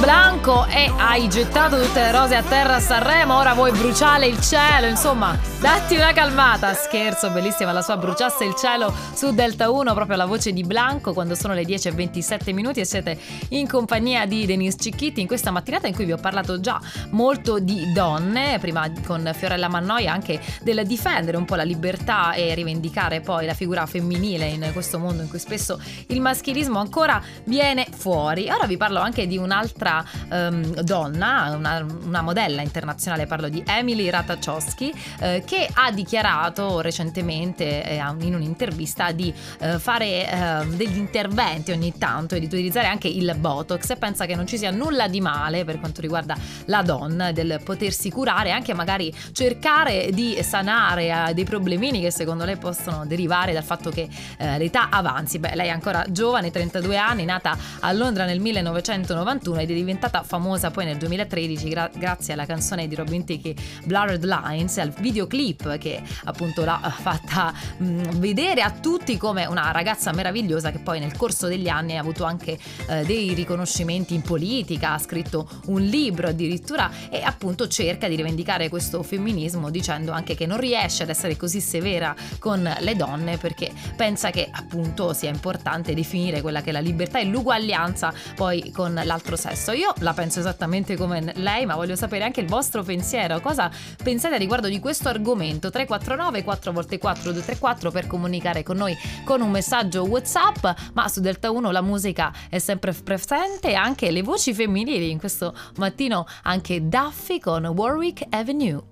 Blanco e hai gettato tutte le rose a terra a Sanremo, ora vuoi bruciare il cielo, insomma, datti una calmata. Scherzo, bellissima la sua bruciasse il cielo su Delta 1, proprio la voce di Blanco quando sono le 10 e 27 minuti e siete in compagnia di Denise Cicchitti in questa mattinata in cui vi ho parlato già molto di donne, prima con Fiorella Mannoia anche del difendere un po' la libertà e rivendicare poi la figura femminile in questo mondo in cui spesso il maschilismo ancora viene fuori. Ora vi parlo anche di un'altra um, donna, una, una, modella internazionale, parlo di Emily Ratachowski, eh, che ha dichiarato recentemente eh, in un'intervista di eh, fare ehm, degli interventi ogni tanto e di utilizzare anche il Botox e pensa che non ci sia nulla di male per quanto riguarda la donna, del potersi curare, anche magari cercare di sanare eh, dei problemini che secondo lei possono derivare dal fatto che eh, l'età avanzi. Beh, lei è ancora giovane, 32 anni, nata a Londra nel 1991 ed diventata famosa poi nel 2013 gra- grazie alla canzone di Robin Thicke Blurred Lines, al videoclip che appunto l'ha fatta mh, vedere a tutti come una ragazza meravigliosa che poi nel corso degli anni ha avuto anche eh, dei riconoscimenti in politica, ha scritto un libro addirittura e appunto cerca di rivendicare questo femminismo dicendo anche che non riesce ad essere così severa con le donne perché pensa che appunto sia importante definire quella che è la libertà e l'uguaglianza poi con l'altro sesso. Io la penso esattamente come lei, ma voglio sapere anche il vostro pensiero. Cosa pensate riguardo di questo argomento? 349 4x4 234 per comunicare con noi con un messaggio WhatsApp, ma su Delta 1 la musica è sempre presente anche le voci femminili. In questo mattino anche Duffy con Warwick Avenue.